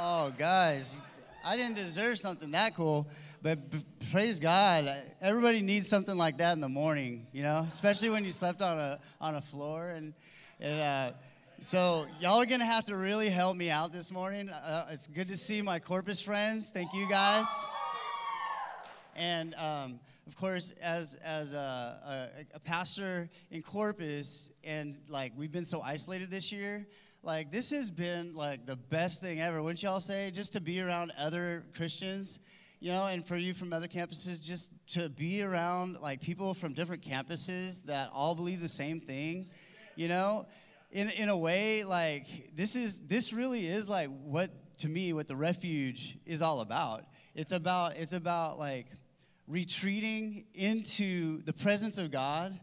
Oh, guys, I didn't deserve something that cool, but b- praise God, everybody needs something like that in the morning, you know, especially when you slept on a on a floor and and. Uh, so y'all are gonna have to really help me out this morning. Uh, it's good to see my Corpus friends. Thank you guys. And um, of course, as as a, a, a, pastor in Corpus, and like we've been so isolated this year, like this has been like the best thing ever. Wouldn't y'all say? Just to be around other Christians, you know, and for you from other campuses, just to be around like people from different campuses that all believe the same thing, you know in, in a way, like this is this really is like what to me what the refuge is all about. It's about it's about like retreating into the presence of God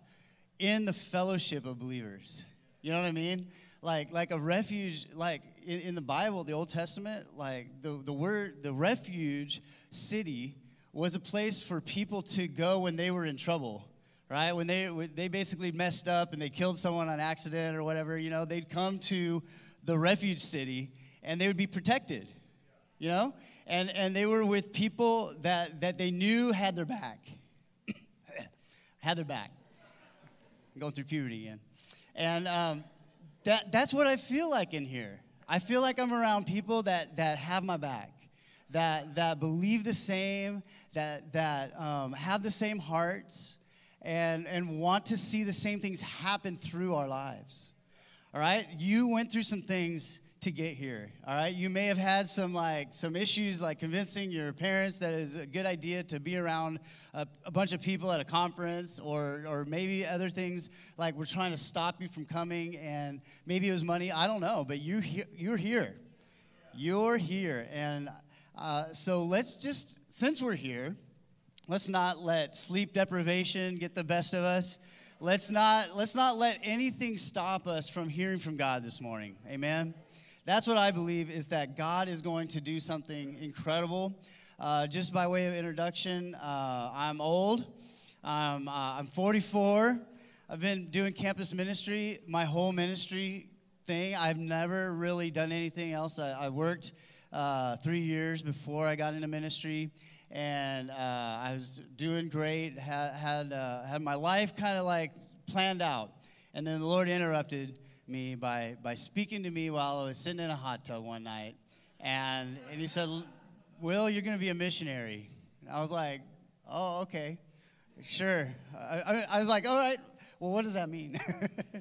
in the fellowship of believers. You know what I mean? Like like a refuge, like in, in the Bible, the Old Testament, like the, the word the refuge city was a place for people to go when they were in trouble right? When they, they basically messed up and they killed someone on accident or whatever, you know, they'd come to the refuge city and they would be protected, you know? And, and they were with people that, that they knew had their back. had their back. I'm going through puberty again. And um, that, that's what I feel like in here. I feel like I'm around people that, that have my back. That, that believe the same, that, that um, have the same hearts, and, and want to see the same things happen through our lives. All right? You went through some things to get here. All right? You may have had some like some issues like convincing your parents that it's a good idea to be around a, a bunch of people at a conference or or maybe other things like we're trying to stop you from coming and maybe it was money, I don't know, but you you're here. You're here and uh, so let's just since we're here, Let's not let sleep deprivation get the best of us. Let's not, let's not let anything stop us from hearing from God this morning. Amen. That's what I believe is that God is going to do something incredible. Uh, just by way of introduction, uh, I'm old. I'm, uh, I'm 44. I've been doing campus ministry my whole ministry thing. I've never really done anything else. I, I worked uh, three years before I got into ministry and uh, I was doing great. Had had uh, had my life kind of like planned out, and then the Lord interrupted me by by speaking to me while I was sitting in a hot tub one night, and and He said, "Will, you're going to be a missionary." And I was like, "Oh, okay, sure." I, I, I was like, "All right, well, what does that mean?"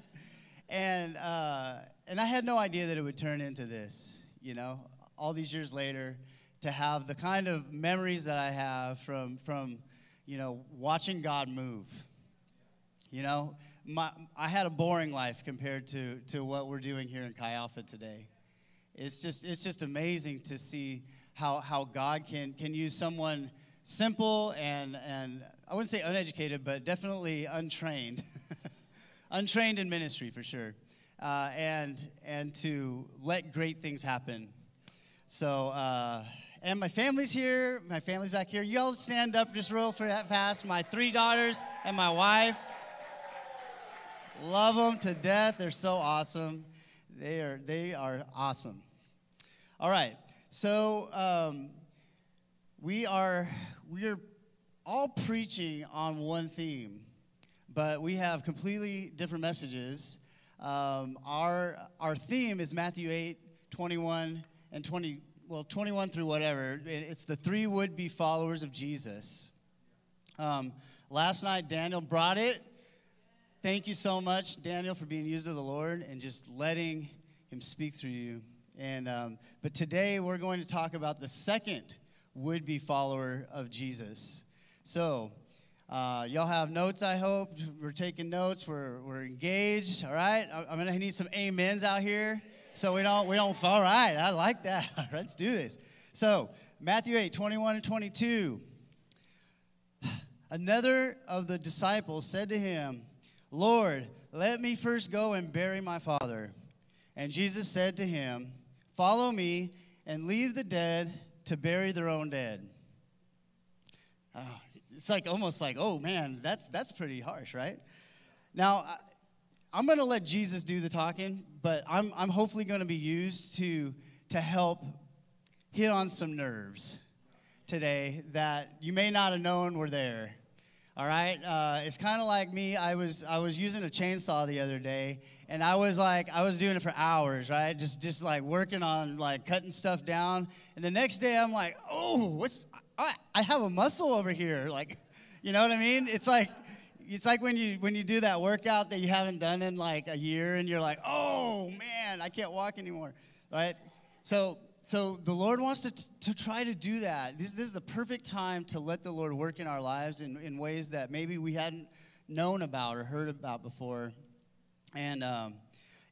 and uh, and I had no idea that it would turn into this. You know, all these years later to have the kind of memories that I have from, from you know, watching God move. You know, my, I had a boring life compared to, to what we're doing here in Chi Alpha today. It's just, it's just amazing to see how, how God can, can use someone simple and, and I wouldn't say uneducated, but definitely untrained. untrained in ministry for sure. Uh, and, and to let great things happen. So, uh, and my family's here. My family's back here. You all stand up just real for that fast. My three daughters and my wife. Love them to death. They're so awesome. They are, they are awesome. All right. So um, we are we are all preaching on one theme, but we have completely different messages. Um, our our theme is Matthew 8, 21 and 20 well, 21 through whatever. It's the three would be followers of Jesus. Um, last night, Daniel brought it. Thank you so much, Daniel, for being used of the Lord and just letting him speak through you. And um, but today we're going to talk about the second would be follower of Jesus. So, uh, y'all have notes, I hope. We're taking notes. We're, we're engaged. All right. I'm going to need some amens out here so we don't we don't all right i like that let's do this so matthew 8 21 and 22 another of the disciples said to him lord let me first go and bury my father. And jesus said to him follow me and leave the dead to bury their own dead. Oh, it's like almost like oh man that's that's pretty harsh right? Now I'm going to let Jesus do the talking, but I'm, I'm hopefully going to be used to, to help hit on some nerves today that you may not have known were there. All right, uh, it's kind of like me. I was I was using a chainsaw the other day, and I was like I was doing it for hours, right? Just just like working on like cutting stuff down. And the next day, I'm like, oh, what's I, I have a muscle over here, like, you know what I mean? It's like it's like when you when you do that workout that you haven't done in like a year, and you're like, oh man, I can't walk anymore, right? So so the Lord wants to, to try to do that. This, this is the perfect time to let the Lord work in our lives in, in ways that maybe we hadn't known about or heard about before. And um,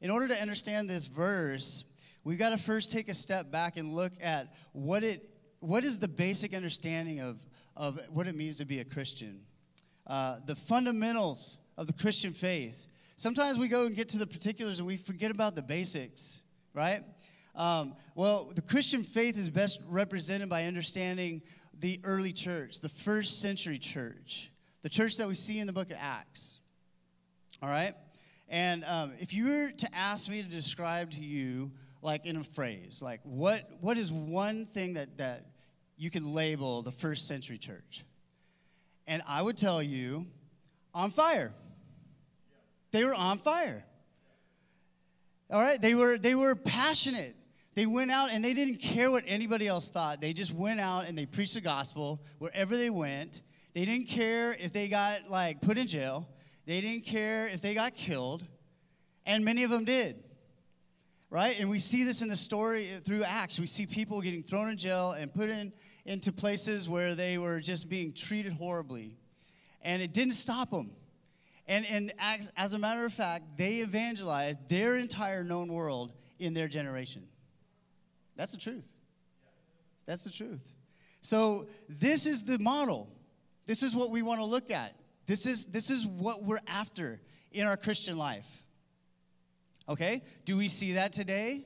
in order to understand this verse, we've got to first take a step back and look at what it what is the basic understanding of, of what it means to be a Christian. Uh, the fundamentals of the Christian faith. Sometimes we go and get to the particulars and we forget about the basics, right? Um, well, the Christian faith is best represented by understanding the early church, the first century church, the church that we see in the book of Acts. All right? And um, if you were to ask me to describe to you, like in a phrase, like what, what is one thing that, that you could label the first century church? And I would tell you, on fire. They were on fire. All right? They were, they were passionate. They went out and they didn't care what anybody else thought. They just went out and they preached the gospel wherever they went. They didn't care if they got like put in jail. They didn't care if they got killed. And many of them did. Right? And we see this in the story through Acts. We see people getting thrown in jail and put in into places where they were just being treated horribly. And it didn't stop them. And, and as, as a matter of fact, they evangelized their entire known world in their generation. That's the truth. That's the truth. So this is the model. This is what we want to look at. This is this is what we're after in our Christian life. Okay? Do we see that today?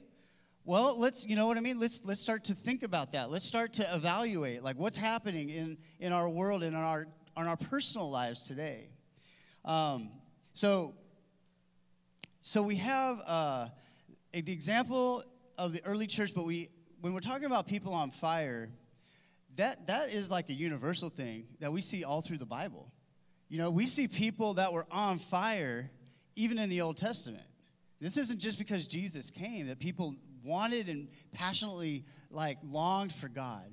Well, let's, you know what I mean? Let's let's start to think about that. Let's start to evaluate like what's happening in in our world and in our on our personal lives today. Um, so so we have uh, the example of the early church, but we when we're talking about people on fire, that that is like a universal thing that we see all through the Bible. You know, we see people that were on fire even in the Old Testament. This isn't just because Jesus came that people wanted and passionately like longed for God.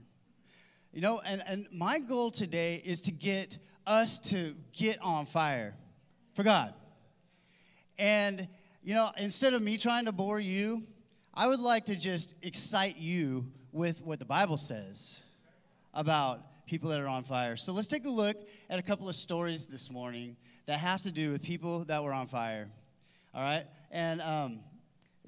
You know, and, and my goal today is to get us to get on fire for God. And, you know, instead of me trying to bore you, I would like to just excite you with what the Bible says about people that are on fire. So let's take a look at a couple of stories this morning that have to do with people that were on fire. All right? And um,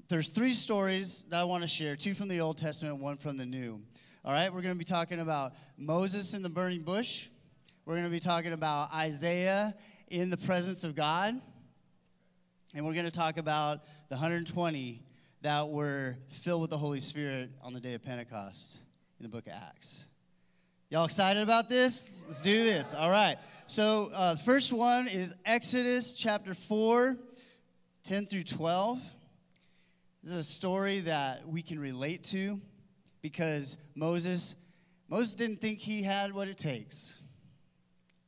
there's three stories that I want to share two from the Old Testament, one from the New. All right? We're going to be talking about Moses in the burning bush. We're going to be talking about Isaiah in the presence of God. And we're going to talk about the 120 that were filled with the Holy Spirit on the day of Pentecost in the book of Acts. Y'all excited about this? Let's do this. All right. So, uh, first one is Exodus chapter 4, 10 through 12. This is a story that we can relate to because Moses Moses didn't think he had what it takes.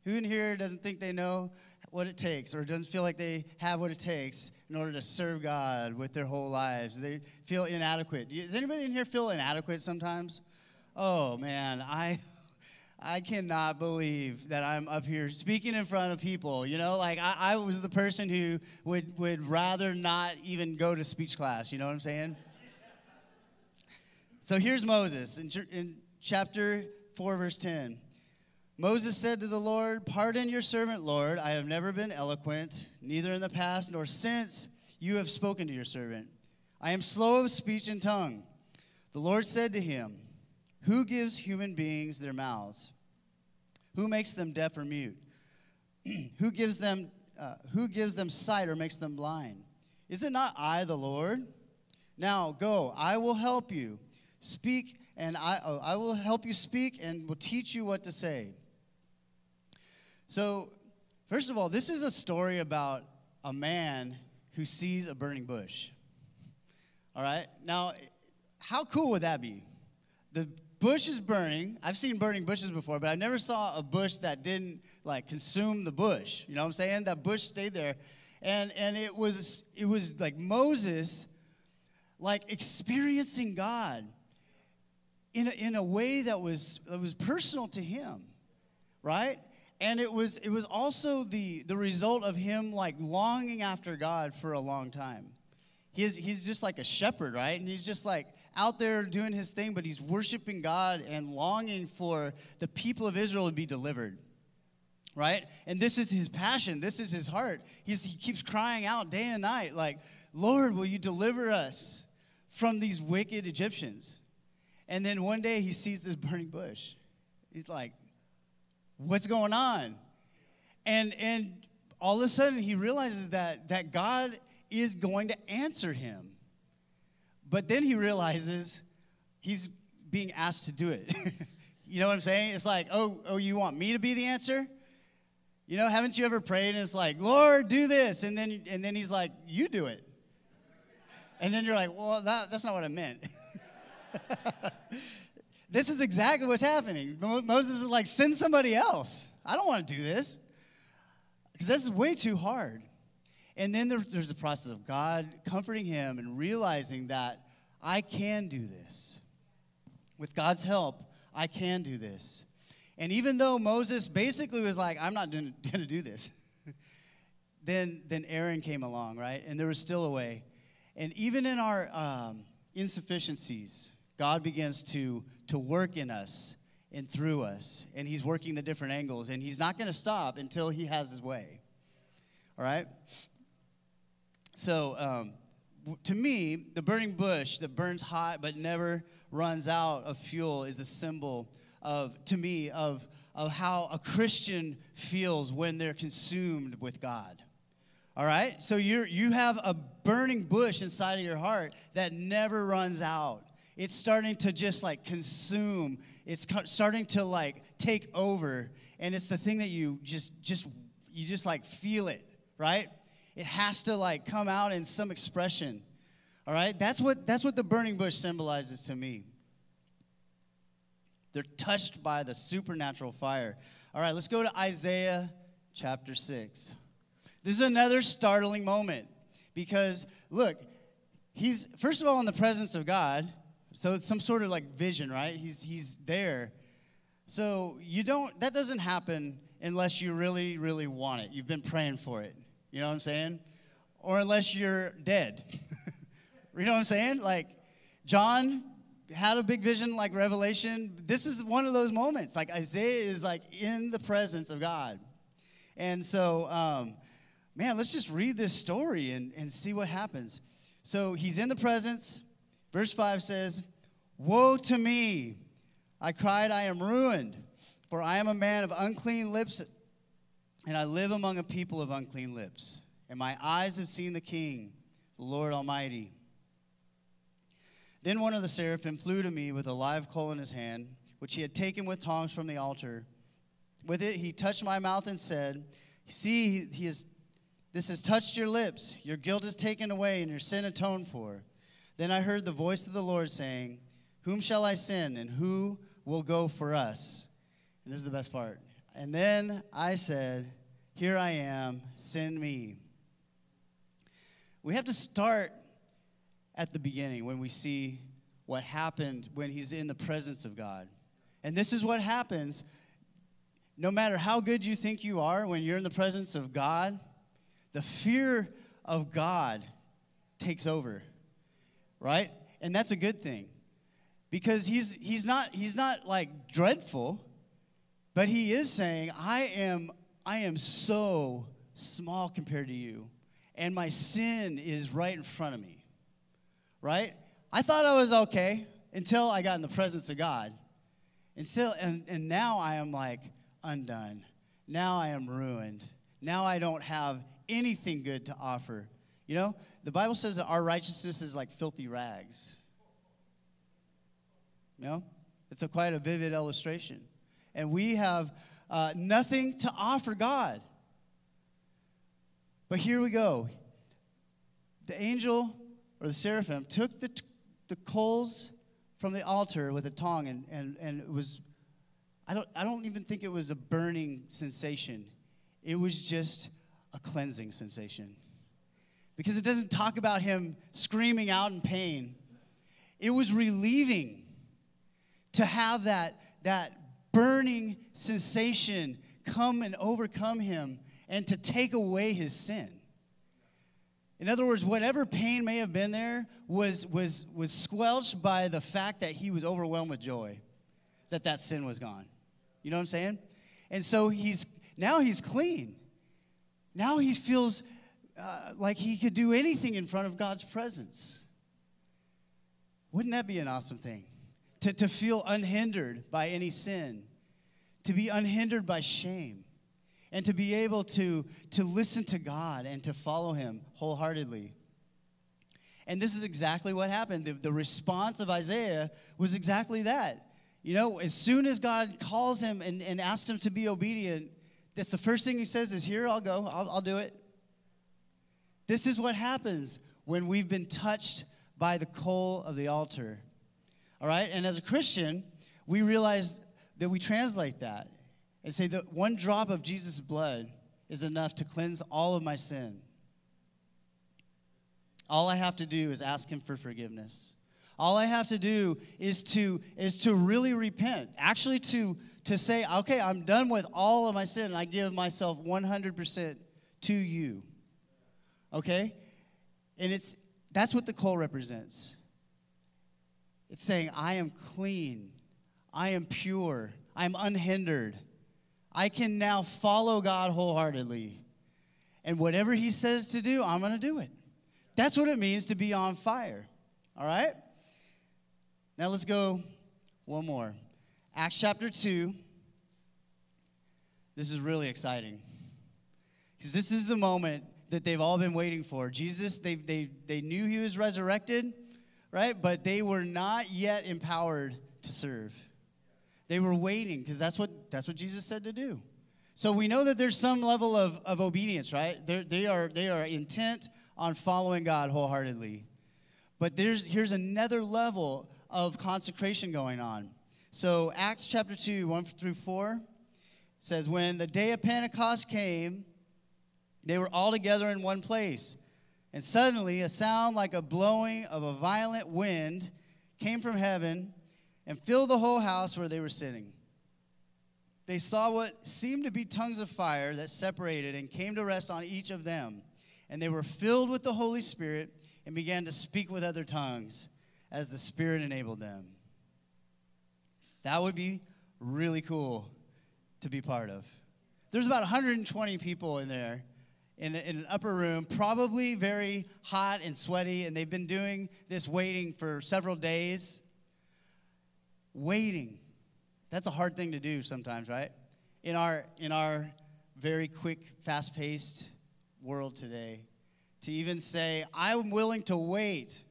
Who in here doesn't think they know what it takes or doesn't feel like they have what it takes in order to serve God with their whole lives. They feel inadequate. Does anybody in here feel inadequate sometimes? Oh man, I I cannot believe that I'm up here speaking in front of people. You know, like I, I was the person who would, would rather not even go to speech class. You know what I'm saying? So here's Moses in, in chapter 4, verse 10. Moses said to the Lord, Pardon your servant, Lord. I have never been eloquent, neither in the past nor since you have spoken to your servant. I am slow of speech and tongue. The Lord said to him, Who gives human beings their mouths? Who makes them deaf or mute? who, gives them, uh, who gives them sight or makes them blind? Is it not I, the Lord? Now go, I will help you. Speak, and I, oh, I will help you speak and will teach you what to say. So, first of all, this is a story about a man who sees a burning bush. All right? Now, how cool would that be? the bush is burning. I've seen burning bushes before, but I never saw a bush that didn't like consume the bush. You know what I'm saying? That bush stayed there. And and it was it was like Moses like experiencing God in a, in a way that was that was personal to him. Right? And it was it was also the the result of him like longing after God for a long time. He's, he's just like a shepherd, right? And he's just like out there doing his thing, but he's worshiping God and longing for the people of Israel to be delivered, right? And this is his passion. This is his heart. He's, he keeps crying out day and night, like, Lord, will you deliver us from these wicked Egyptians? And then one day he sees this burning bush. He's like, what's going on? And, and all of a sudden he realizes that, that God is going to answer him. But then he realizes he's being asked to do it. you know what I'm saying? It's like, oh, oh, you want me to be the answer? You know, haven't you ever prayed and it's like, Lord, do this, and then and then he's like, you do it, and then you're like, well, that, that's not what I meant. this is exactly what's happening. Moses is like, send somebody else. I don't want to do this because this is way too hard. And then there, there's the process of God comforting him and realizing that I can do this. With God's help, I can do this. And even though Moses basically was like, I'm not going to do this, then, then Aaron came along, right? And there was still a way. And even in our um, insufficiencies, God begins to, to work in us and through us. And He's working the different angles. And He's not going to stop until He has His way. All right? So, um, to me, the burning bush that burns hot but never runs out of fuel is a symbol of, to me, of, of how a Christian feels when they're consumed with God. All right? So you you have a burning bush inside of your heart that never runs out. It's starting to just like consume. It's starting to like take over and it's the thing that you just just you just like feel it, right? it has to like come out in some expression. All right? That's what that's what the burning bush symbolizes to me. They're touched by the supernatural fire. All right, let's go to Isaiah chapter 6. This is another startling moment because look, he's first of all in the presence of God. So it's some sort of like vision, right? He's he's there. So you don't that doesn't happen unless you really really want it. You've been praying for it. You know what I'm saying? Or unless you're dead. you know what I'm saying? Like, John had a big vision like Revelation. This is one of those moments. Like, Isaiah is like in the presence of God. And so, um, man, let's just read this story and, and see what happens. So he's in the presence. Verse 5 says, Woe to me! I cried, I am ruined, for I am a man of unclean lips and I live among a people of unclean lips. And my eyes have seen the King, the Lord Almighty. Then one of the seraphim flew to me with a live coal in his hand, which he had taken with tongs from the altar. With it, he touched my mouth and said, See, he is, this has touched your lips. Your guilt is taken away and your sin atoned for. Then I heard the voice of the Lord saying, Whom shall I send, and who will go for us? And this is the best part. And then I said, Here I am, send me. We have to start at the beginning when we see what happened when he's in the presence of God. And this is what happens no matter how good you think you are when you're in the presence of God, the fear of God takes over. Right? And that's a good thing. Because he's he's not he's not like dreadful. But he is saying, I am, I am so small compared to you, and my sin is right in front of me. Right? I thought I was okay until I got in the presence of God. And, still, and, and now I am like undone. Now I am ruined. Now I don't have anything good to offer. You know, the Bible says that our righteousness is like filthy rags. You know? It's a quite a vivid illustration and we have uh, nothing to offer God. But here we go. The angel or the seraphim took the, the coals from the altar with a tongue, and, and, and it was, I don't, I don't even think it was a burning sensation. It was just a cleansing sensation. Because it doesn't talk about him screaming out in pain. It was relieving to have that, that burning sensation come and overcome him and to take away his sin. In other words, whatever pain may have been there was, was, was squelched by the fact that he was overwhelmed with joy that that sin was gone. You know what I'm saying? And so he's now he's clean. Now he feels uh, like he could do anything in front of God's presence. Wouldn't that be an awesome thing? To, to feel unhindered by any sin, to be unhindered by shame and to be able to, to listen to God and to follow Him wholeheartedly. And this is exactly what happened. The, the response of Isaiah was exactly that. You know, as soon as God calls him and, and asks him to be obedient, that's the first thing he says is, Here, I'll go, I'll, I'll do it. This is what happens when we've been touched by the coal of the altar. All right? And as a Christian, we realize that we translate that and say that one drop of Jesus' blood is enough to cleanse all of my sin. All I have to do is ask him for forgiveness. All I have to do is to is to really repent. Actually to to say, "Okay, I'm done with all of my sin and I give myself 100% to you." Okay? And it's that's what the coal represents. It's saying, "I am clean. I am pure. I'm unhindered." I can now follow God wholeheartedly. And whatever He says to do, I'm going to do it. That's what it means to be on fire. All right? Now let's go one more. Acts chapter 2. This is really exciting. Because this is the moment that they've all been waiting for. Jesus, they, they, they knew he was resurrected, right? But they were not yet empowered to serve. They were waiting because that's what, that's what Jesus said to do. So we know that there's some level of, of obedience, right? They're, they, are, they are intent on following God wholeheartedly. But there's, here's another level of consecration going on. So Acts chapter 2, 1 through 4 says, When the day of Pentecost came, they were all together in one place. And suddenly a sound like a blowing of a violent wind came from heaven and filled the whole house where they were sitting. They saw what seemed to be tongues of fire that separated and came to rest on each of them. And they were filled with the Holy Spirit and began to speak with other tongues as the Spirit enabled them. That would be really cool to be part of. There's about 120 people in there in, in an upper room, probably very hot and sweaty, and they've been doing this waiting for several days waiting. That's a hard thing to do sometimes, right? In our in our very quick, fast-paced world today, to even say, I'm willing to wait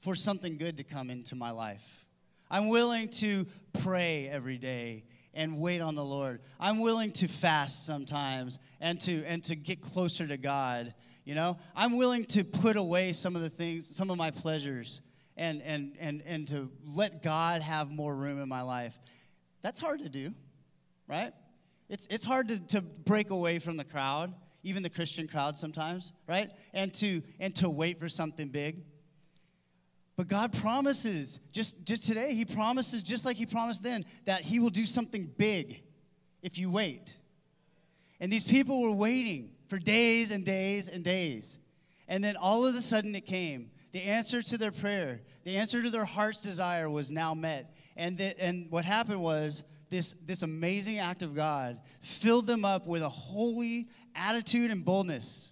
for something good to come into my life. I'm willing to pray every day and wait on the Lord. I'm willing to fast sometimes and to and to get closer to God. You know, I'm willing to put away some of the things, some of my pleasures and, and, and, and to let God have more room in my life. That's hard to do, right? It's, it's hard to, to break away from the crowd, even the Christian crowd sometimes, right? And to, and to wait for something big. But God promises, just, just today, He promises, just like He promised then, that He will do something big if you wait. And these people were waiting for days and days and days. And then all of a sudden it came. The answer to their prayer, the answer to their heart's desire was now met. And, the, and what happened was this, this amazing act of God filled them up with a holy attitude and boldness.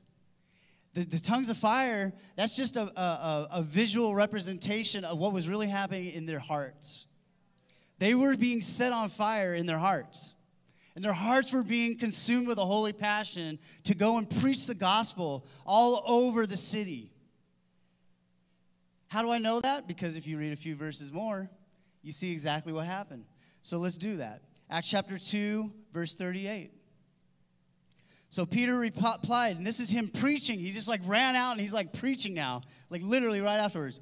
The, the tongues of fire, that's just a, a, a visual representation of what was really happening in their hearts. They were being set on fire in their hearts. And their hearts were being consumed with a holy passion to go and preach the gospel all over the city. How do I know that? Because if you read a few verses more, you see exactly what happened. So let's do that. Acts chapter 2, verse 38. So Peter replied, and this is him preaching. He just like ran out and he's like preaching now, like literally right afterwards.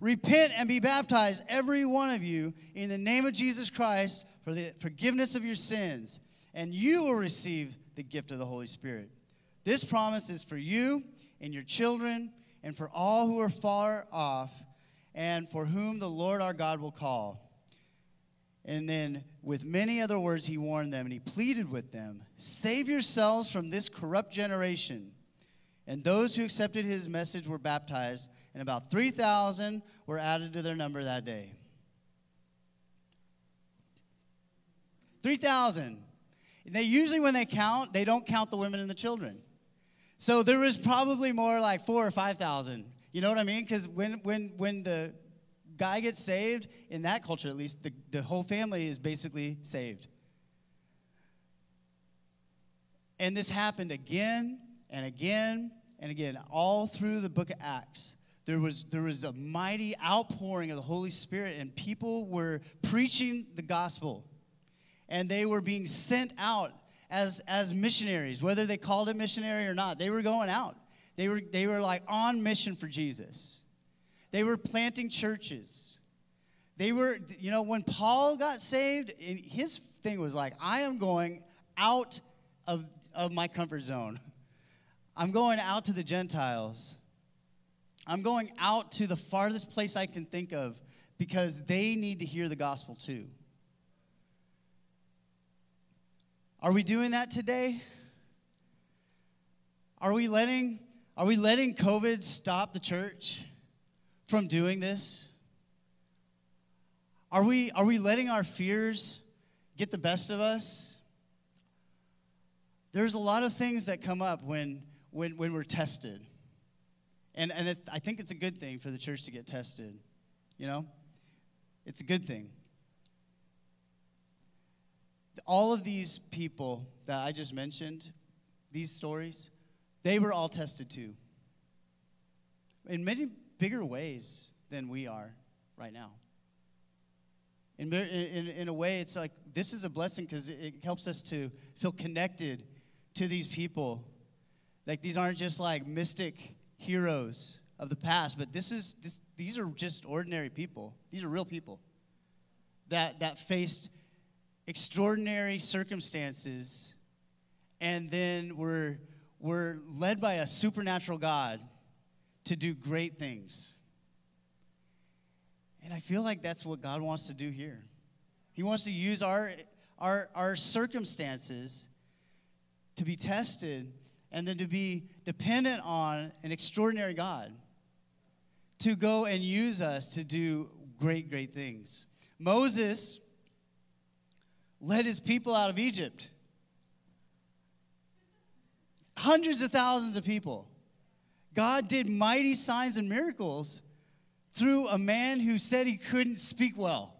Repent and be baptized, every one of you, in the name of Jesus Christ for the forgiveness of your sins, and you will receive the gift of the Holy Spirit. This promise is for you and your children, and for all who are far off, and for whom the Lord our God will call. And then, with many other words, he warned them and he pleaded with them Save yourselves from this corrupt generation. And those who accepted his message were baptized, and about 3,000 were added to their number that day. 3,000. They usually, when they count, they don't count the women and the children. So there was probably more like four or 5,000. You know what I mean? Because when, when, when the guy gets saved, in that culture at least, the, the whole family is basically saved. And this happened again and again and again, all through the book of Acts. There was, there was a mighty outpouring of the Holy Spirit, and people were preaching the gospel. And they were being sent out as, as missionaries, whether they called it missionary or not. They were going out. They were, they were like on mission for Jesus. They were planting churches. They were, you know, when Paul got saved, his thing was like, I am going out of, of my comfort zone. I'm going out to the Gentiles. I'm going out to the farthest place I can think of because they need to hear the gospel too. Are we doing that today? Are we letting are we letting COVID stop the church from doing this? Are we are we letting our fears get the best of us? There's a lot of things that come up when when, when we're tested. And, and it, I think it's a good thing for the church to get tested. You know? It's a good thing. All of these people that I just mentioned, these stories, they were all tested too. In many bigger ways than we are right now. In, in, in a way, it's like this is a blessing because it, helps us to feel connected to these people like these aren't just like mystic heroes of the past, but this is this, these are just ordinary people. These are real people that that faced extraordinary circumstances and then were were led by a supernatural God to do great things. And I feel like that's what God wants to do here. He wants to use our our our circumstances to be tested and then to be dependent on an extraordinary God to go and use us to do great, great things. Moses led his people out of Egypt. Hundreds of thousands of people. God did mighty signs and miracles through a man who said he couldn't speak well.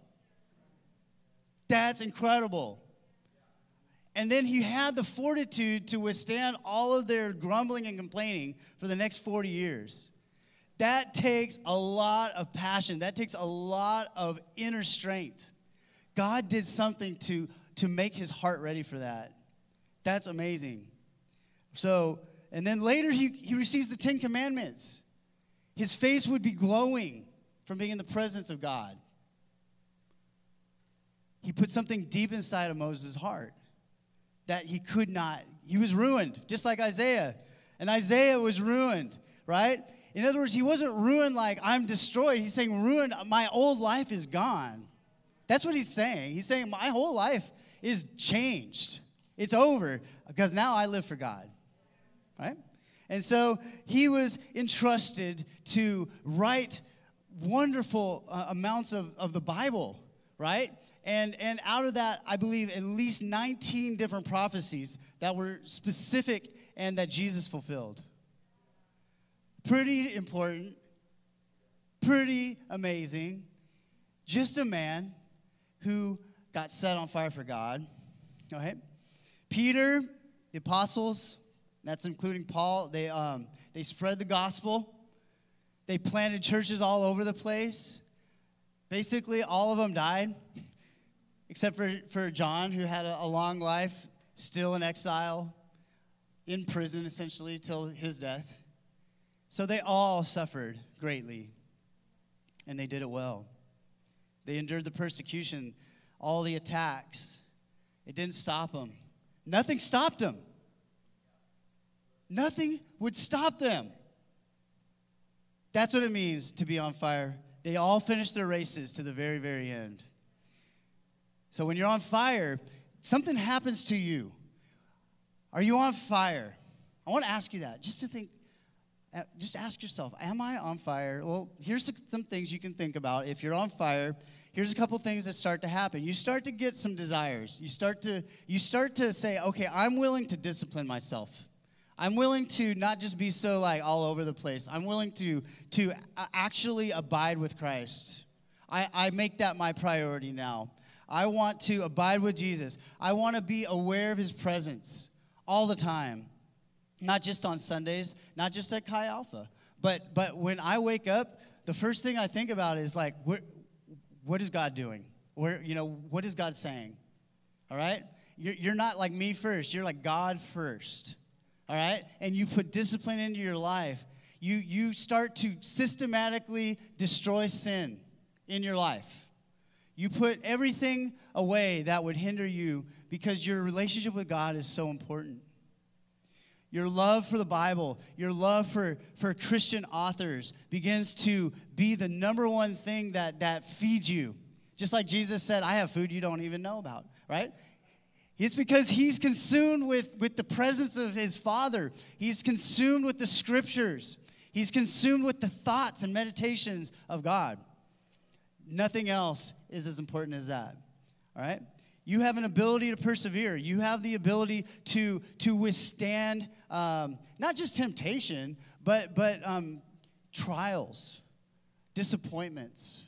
That's incredible. And then he had the fortitude to withstand all of their grumbling and complaining for the next 40 years. That takes a lot of passion, that takes a lot of inner strength. God did something to, to make his heart ready for that. That's amazing. So, and then later he, he receives the Ten Commandments. His face would be glowing from being in the presence of God. He put something deep inside of Moses' heart that he could not. He was ruined, just like Isaiah. And Isaiah was ruined, right? In other words, he wasn't ruined like I'm destroyed. He's saying, ruined, my old life is gone. That's what he's saying. He's saying, my whole life is changed. It's over because now I live for God, right? And so he was entrusted to write wonderful uh, amounts of, of the Bible, right? And, and out of that, I believe at least 19 different prophecies that were specific and that Jesus fulfilled. Pretty important, pretty amazing. Just a man who got set on fire for God. Okay? Peter, the apostles, that's including Paul, they, um, they spread the gospel. They planted churches all over the place. Basically, all of them died except for, for John, who had a, a long life, still in exile, in prison essentially till his death. So they all suffered greatly. and they did it well. They endured the persecution, all the attacks. It didn't stop them. Nothing stopped them. Nothing would stop them. That's what it means to be on fire. They all finished their races to the very, very end. So when you're on fire, something happens to you. Are you on fire? I want to ask you that just to think, uh, just ask yourself, am I on fire? Well, here's some things you can think about. If you're on fire, here's a couple things that start to happen. You start to get some desires. You start to you start to say, okay, I'm willing to discipline myself. I'm willing to not just be so like all over the place. I'm willing to to uh, actually abide with Christ. I, I make that my priority now. I want to abide with Jesus. I want to be aware of his presence all the time not just on Sundays, not just at Chi Alpha, but but when I wake up, the first thing I think about is like, what what is God doing? Where you know what is God saying? All right, you're, you're not like me first. You're like God first. All right, and you put discipline into your life. You you start to systematically destroy sin in your life. You put everything away that would hinder you because your relationship with God is so important your love for the Bible, your love for, for Christian authors begins to be the number one thing that, that feeds you. Just like Jesus said, I have food you don't even know about, right? It's because he's consumed with, with the presence of his Father. He's consumed with the scriptures. He's consumed with the thoughts and meditations of God. Nothing else is as important as that, all right? You have an ability to persevere. You have the ability to, to withstand um, not just temptation, but, but um, trials, disappointments,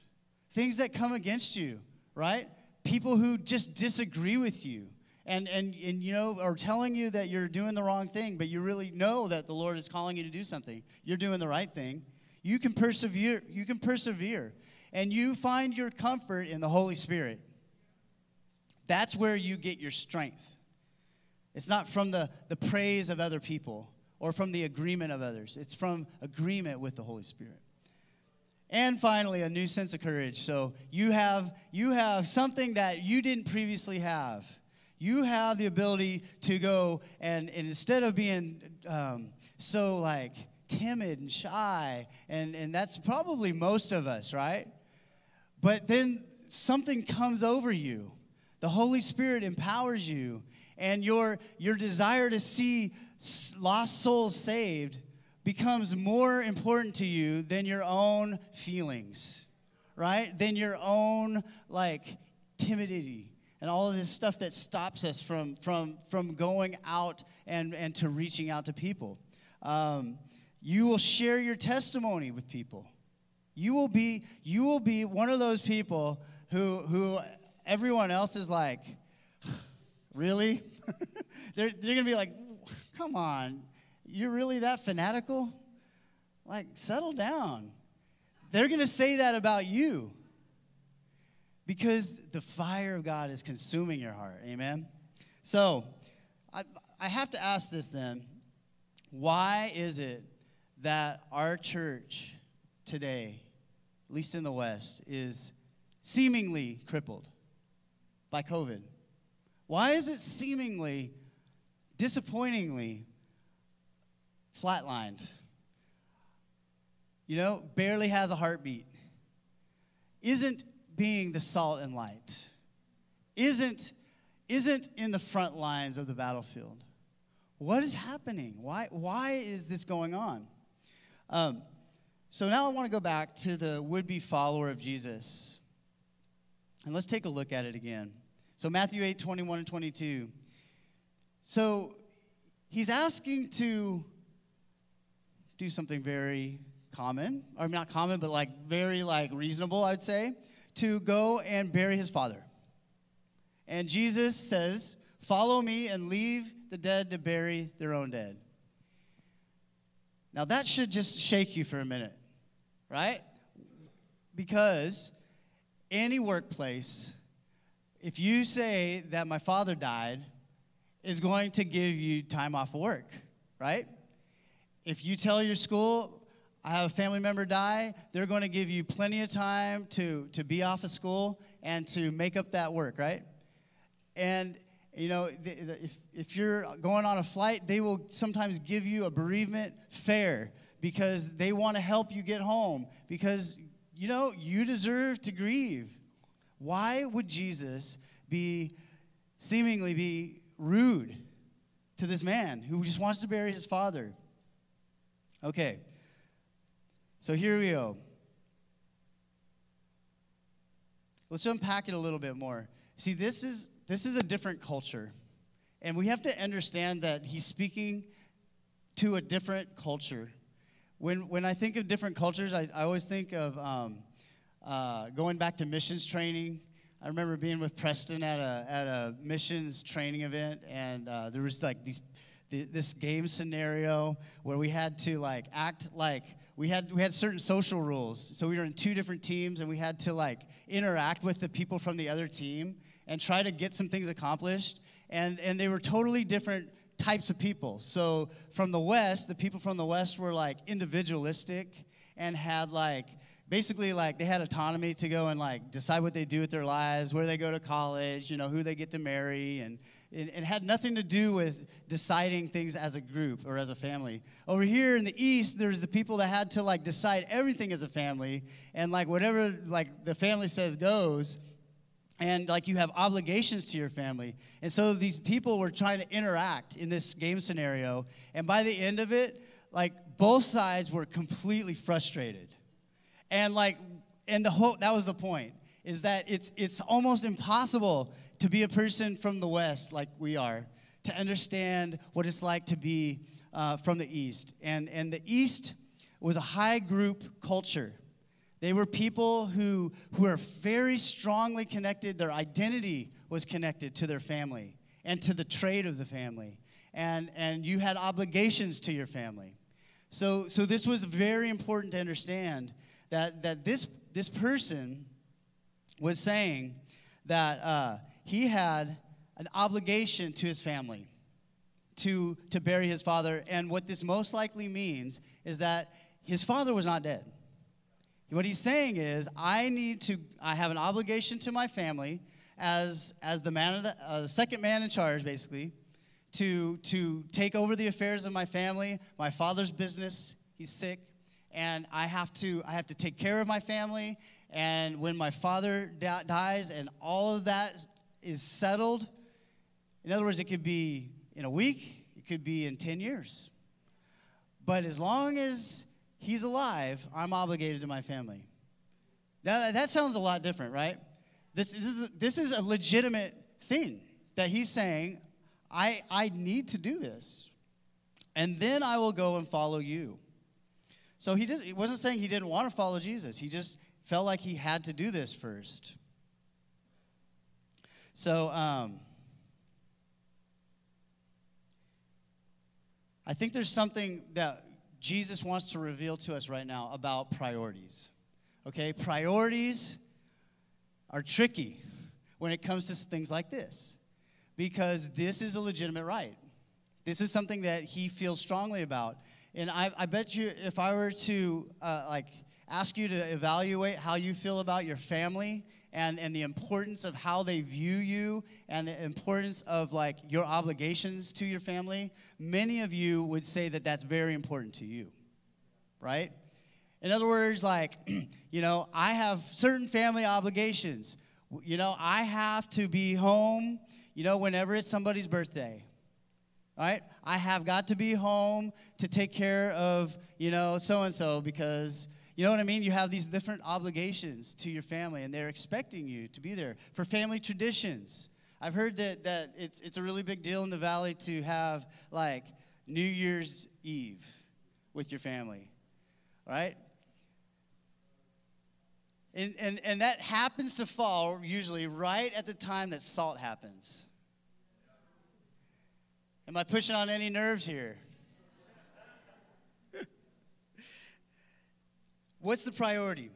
things that come against you, right? People who just disagree with you and, and, and you know are telling you that you're doing the wrong thing, but you really know that the Lord is calling you to do something. You're doing the right thing. You can persevere. You can persevere. And you find your comfort in the Holy Spirit. That's where you get your strength. It's not from the, the praise of other people or from the agreement of others, it's from agreement with the Holy Spirit. And finally, a new sense of courage. So you have, you have something that you didn't previously have. You have the ability to go and, and instead of being um, so like timid and shy, and, and that's probably most of us, right? But then something comes over you the Holy Spirit empowers you, and your, your desire to see lost souls saved becomes more important to you than your own feelings, right? Than your own, like, timidity and all of this stuff that stops us from, from, from going out and, and to reaching out to people. Um, you will share your testimony with people. You will be, you will be one of those people who, who everyone else is like, really? they're, they're going to be like, come on, you're really that fanatical? Like, settle down. They're going to say that about you because the fire of God is consuming your heart. Amen? So, I, I have to ask this then. Why is it that our church today, at least in the West, is seemingly crippled? by COVID? Why is it seemingly, disappointingly flatlined? You know, barely has a heartbeat. Isn't being the salt and light. Isn't, isn't in the front lines of the battlefield. What is happening? Why, why is this going on? Um, so now I want to go back to the would be follower of Jesus. And let's take a look at it again. So, Matthew 8, 21 and 22. So, he's asking to do something very common, or not common, but like very like reasonable, I'd say, to go and bury his father. And Jesus says, Follow me and leave the dead to bury their own dead. Now, that should just shake you for a minute, right? Because any workplace, if you say that my father died, is going to give you time off of work, right? If you tell your school, I have a family member die, they're going to give you plenty of time to, to be off of school and to make up that work, right? And, you know, if, if you're going on a flight, they will sometimes give you a bereavement fare because they want to help you get home because, you know, you deserve to grieve. Why would Jesus be seemingly be rude to this man who just wants to bury his father? Okay. So here we go. Let's unpack it a little bit more. See, this is this is a different culture. And we have to understand that he's speaking to a different culture. When, when I think of different cultures, I, I always think of um, uh, going back to missions training. I remember being with Preston at a, at a missions training event, and uh, there was like these this game scenario where we had to like act like we had we had certain social rules. So we were in two different teams and we had to like interact with the people from the other team and try to get some things accomplished. And and they were totally different types of people. So from the west the people from the west were like individualistic and had like basically like they had autonomy to go and like decide what they do with their lives where they go to college you know who they get to marry and it, it, had nothing to do with deciding things as a group or as a family. Over here in the east there's the people that had to like decide everything as a family and like whatever like the family says goes and like you have obligations to your family. And so these people were trying to interact in this game scenario and by the end of it like both sides were completely frustrated and like, and the whole, that was the point, is that it's, it's almost impossible to be a person from the West like we are, to understand what it's like to be uh, from the East. And, and the East was a high group culture. They were people who, who are very strongly connected, their identity was connected to their family and to the trade of the family. And, and you had obligations to your family. So, so this was very important to understand that, that this, this person was saying that uh, he had an obligation to his family to, to bury his father. And what this most likely means is that his father was not dead. What he's saying is, I need to, I have an obligation to my family as, as the man the, uh, the second man in charge, basically, to, to take over the affairs of my family, my father's business. He's sick and I have to I have to take care of my family. And when my father da- dies and all of that is settled, in other words, it could be in a week, it could be in 10 years. But as long as he's alive, I'm obligated to my family. Now, that sounds a lot different, right? This, this, is, this is a legitimate thing that he's saying, I, I need to do this. And then I will go and follow you. So he, just, he wasn't saying he didn't want to follow Jesus. He just felt like he had to do this first. So um, I think there's something that Jesus wants to reveal to us right now about priorities. Okay, priorities are tricky when it comes to things like this because this is a legitimate right. This is something that he feels strongly about. And I, I bet you if I were to uh, like ask you to evaluate how you feel about your family and, and the importance of how they view you and the importance of like your obligations to your family, many of you would say that that's very important to you, right? In other words, like, you know, I have certain family obligations. You know, I have to be home, you know, whenever it's somebody's birthday right? I have got to be home to take care of, you know, so and so because, you know what I mean? You have these different obligations to your family and they're expecting you to be there. For family traditions, I've heard that, that it's, it's a really big deal in the valley to have like New Year's Eve with your family, right? And, and, and that happens to fall usually right at the time that salt happens. Am I pushing on any nerves here? What's the priority?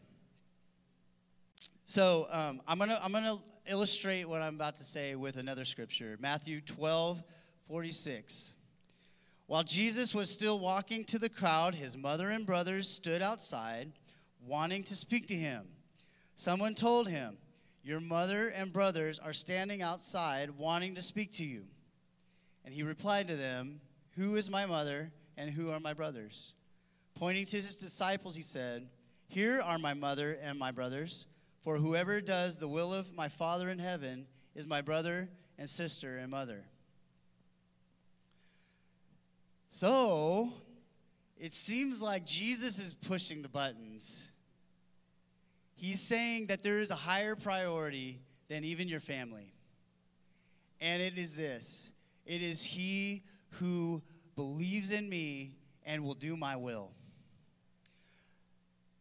So um, I'm gonna I'm gonna illustrate what I'm about to say with another scripture, Matthew 12, 46. While Jesus was still walking to the crowd, his mother and brothers stood outside, wanting to speak to him. Someone told him, Your mother and brothers are standing outside, wanting to speak to you. And he replied to them, Who is my mother, and who are my brothers? Pointing to his disciples, he said, Here are my mother and my brothers, for whoever does the will of my Father in heaven is my brother and sister and mother. So, it seems like Jesus is pushing the buttons. He's saying that there is a higher priority than even your family. And it is this it is He who believes in me and will do my will.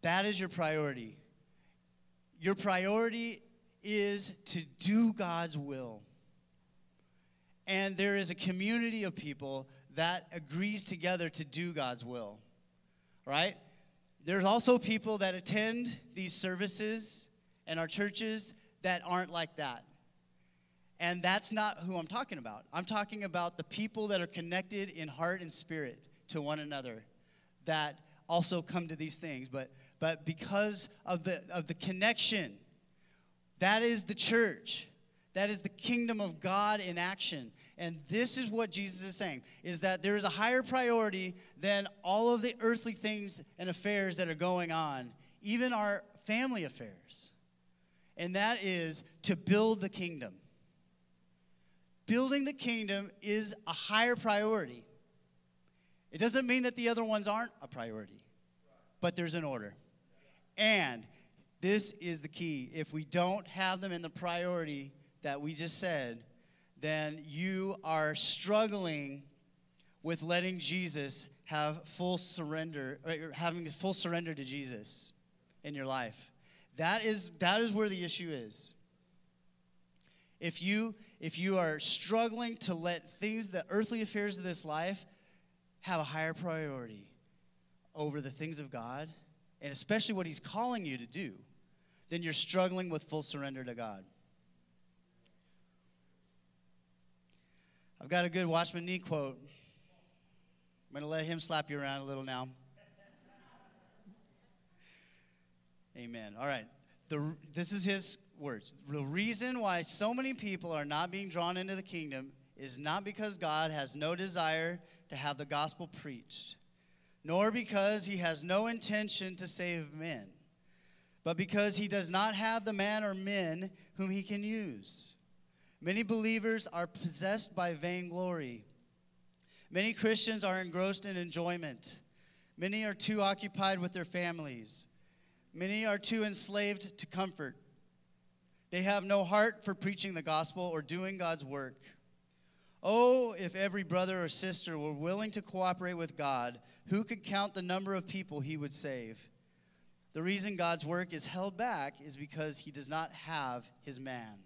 That is your priority. Your priority is to do God's will. And there is a community of people that agrees together to do God's will, right? There's also people that attend these services and our churches that aren't like that. And that's not who I'm talking about. I'm talking about the people that are connected in heart and spirit to one another that also come to these things. But, but because of the, of the connection, that is the church. That is the kingdom of God in action. And this is what Jesus is saying is that there is a higher priority than all of the earthly things and affairs that are going on, even our family affairs. And that is to build the kingdom. Building the kingdom is a higher priority. It doesn't mean that the other ones aren't a priority, but there's an order. And this is the key. If we don't have them in the priority, that we just said, then you are struggling with letting Jesus have full surrender, having full surrender to Jesus in your life. That is, that is where the issue is. If you, if you are struggling to let things, the earthly affairs of this life, have a higher priority over the things of God, and especially what He's calling you to do, then you're struggling with full surrender to God. I've got a good Watchman Nee quote. I'm going to let him slap you around a little now. Amen. All right. The, this is his words. The reason why so many people are not being drawn into the kingdom is not because God has no desire to have the gospel preached, nor because he has no intention to save men, but because he does not have the man or men whom he can use. Many believers are possessed by vainglory. Many Christians are engrossed in enjoyment. Many are too occupied with their families. Many are too enslaved to comfort. They have no heart for preaching the gospel or doing God's work. Oh, if every brother or sister were willing to cooperate with God, who could count the number of people he would save? The reason God's work is held back is because he does not have his man.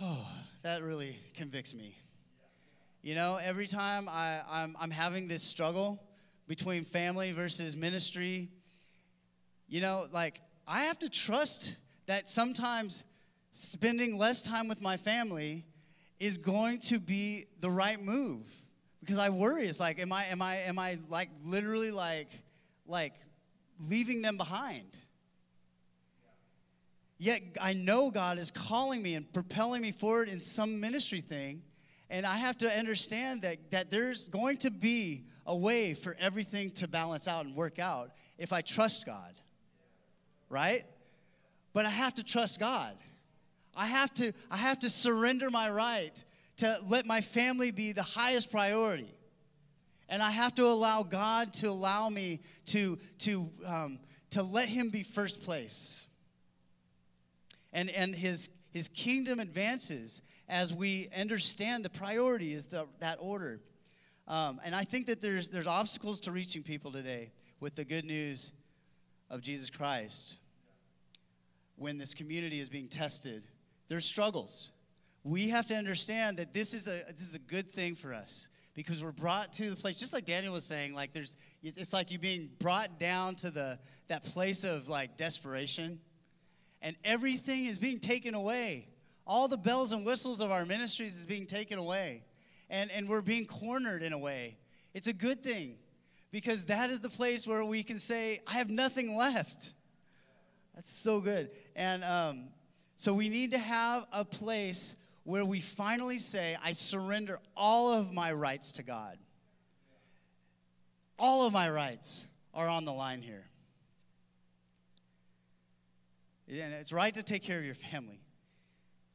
Oh, that really convicts me. You know, every time I, I'm, I'm having this struggle between family versus ministry, you know, like I have to trust that sometimes spending less time with my family is going to be the right move because I worry. It's like, am I, am I, am I like literally like, like leaving them behind? Yet I know God is calling me and propelling me forward in some ministry thing. And I have to understand that, that there's going to be a way for everything to balance out and work out if I trust God. Right? But I have to trust God. I have to, I have to surrender my right to let my family be the highest priority. And I have to allow God to allow me to, to, um, to let Him be first place and, and his, his kingdom advances as we understand the priority is the, that order. Um, and I think that there's, there's obstacles to reaching people today with the good news of Jesus Christ. When this community is being tested, there's struggles. We have to understand that this is a, this is a good thing for us because we're brought to the place just like daniel was saying like there's it's like you being brought down to the that place of like desperation and everything is being taken away. All the bells and whistles of our ministries is being taken away. and, and we're being cornered in a way. It's a good thing because that is the place where we can say, I have nothing left. That's so good. And um, so we need to have a place where we finally say, I surrender all of my rights to God. All of my rights are on the line here. And it's right to take care of your family.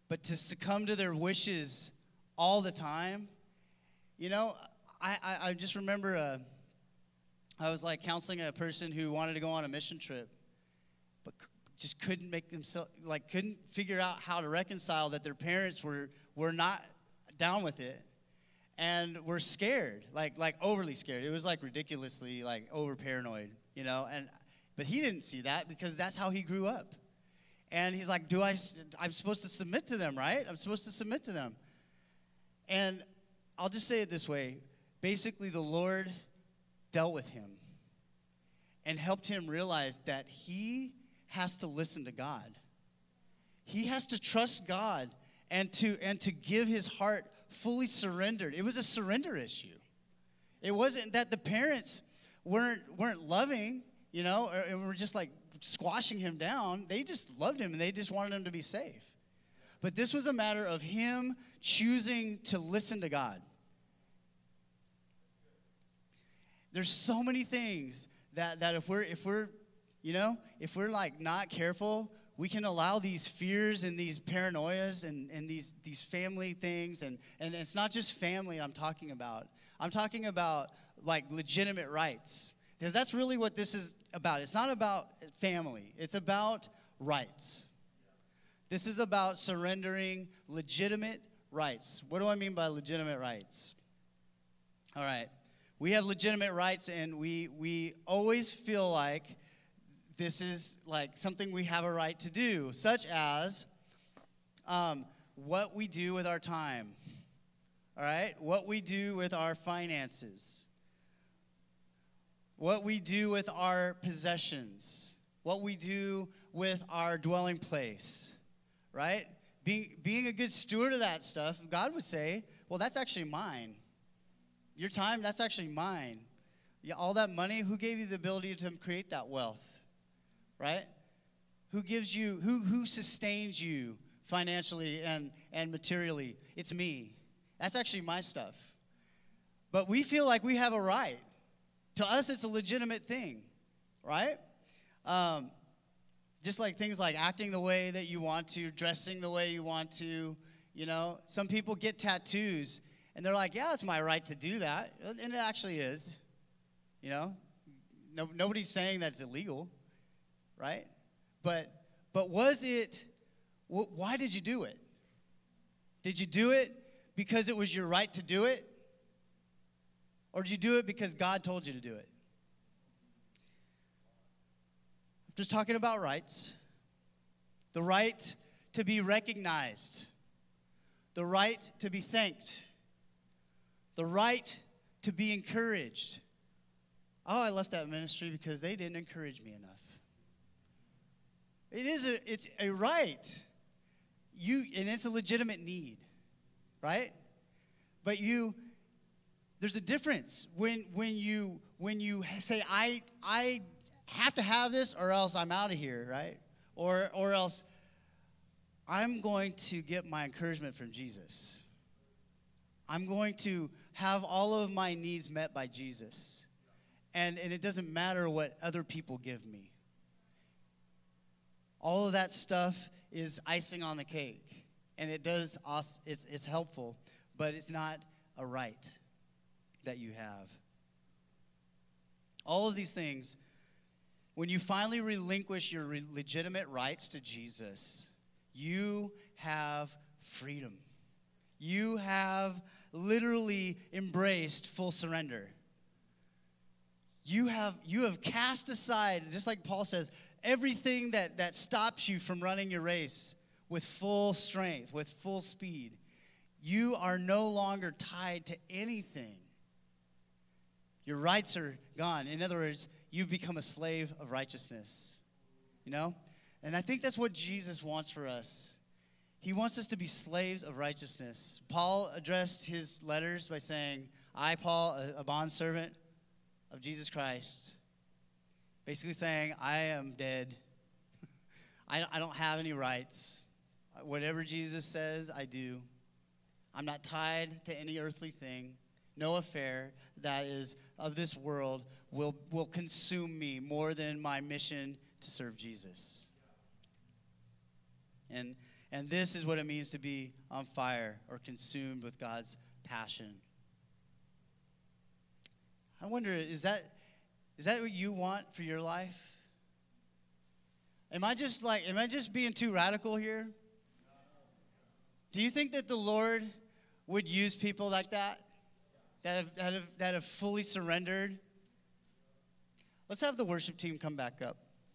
But to succumb to their wishes all the time, you know, I, I, I just remember uh, I was like counseling a person who wanted to go on a mission trip, but just couldn't make themselves, like, couldn't figure out how to reconcile that their parents were, were not down with it and were scared, like, like overly scared. It was like ridiculously, like, over paranoid, you know, and, but he didn't see that because that's how he grew up. And he's like, Do I, I'm supposed to submit to them, right? I'm supposed to submit to them. And I'll just say it this way basically, the Lord dealt with him and helped him realize that he has to listen to God. He has to trust God and to, and to give his heart fully surrendered. It was a surrender issue. It wasn't that the parents weren't, weren't loving, you know, or, or were just like squashing him down. They just loved him and they just wanted him to be safe. But this was a matter of him choosing to listen to God. There's so many things that, that if we're if we're you know if we're like not careful we can allow these fears and these paranoias and, and these, these family things and, and it's not just family i'm talking about i'm talking about like legitimate rights because that's really what this is about. It's not about family, it's about rights. This is about surrendering legitimate rights. What do I mean by legitimate rights? All right. We have legitimate rights, and we, we always feel like this is like something we have a right to do, such as um, what we do with our time, all right? What we do with our finances, what we do with our possessions, what we do with our dwelling place, right? Being, being a good steward of that stuff, God would say, well, that's actually mine. Your time, that's actually mine. Yeah, all that money, who gave you the ability to create that wealth, right? Who gives you, who, who sustains you financially and, and materially? It's me. That's actually my stuff. But we feel like we have a right to us, it's a legitimate thing, right? Um, just like things like acting the way that you want to, dressing the way you want to. You know, some people get tattoos and they're like, yeah, it's my right to do that. And it actually is. You know, no, nobody's saying that it's illegal, right? But, but was it, wh- why did you do it? Did you do it because it was your right to do it? Or did you do it because God told you to do it? I'm just talking about rights. The right to be recognized, the right to be thanked, the right to be encouraged. Oh, I left that ministry because they didn't encourage me enough. It is a it's a right. You and it's a legitimate need, right? But you there's a difference when when you when you say I I have to have this or else I'm out of here, right? Or or else I'm going to get my encouragement from Jesus. I'm going to have all of my needs met by Jesus. And, and it doesn't matter what other people give me. All of that stuff is icing on the cake. And it does, it's, it's helpful, but it's not a right that you have. All of these things, when you finally relinquish your re- legitimate rights to Jesus, you have freedom. You have literally embraced full surrender. You have, you have cast aside, just like Paul says, everything that, that stops you from running your race with full strength, with full speed. You are no longer tied to anything. Your rights are gone. In other words, you've become a slave of righteousness. You know? And I think that's what Jesus wants for us. He wants us to be slaves of righteousness. Paul addressed his letters by saying, I, Paul, a, a bondservant of Jesus Christ, basically saying, I am dead. I, I don't have any rights. Whatever Jesus says, I do. I'm not tied to any earthly thing. No affair that is of this world will, will consume me more than my mission to serve Jesus. And and this is what it means to be on fire or consumed with God's passion. I wonder, is that, is that what you want for your life? Am I just like, am I just being too radical here? Do you think that the Lord would use people like that? That have, that have, that have fully surrendered? Let's have the worship team come back up.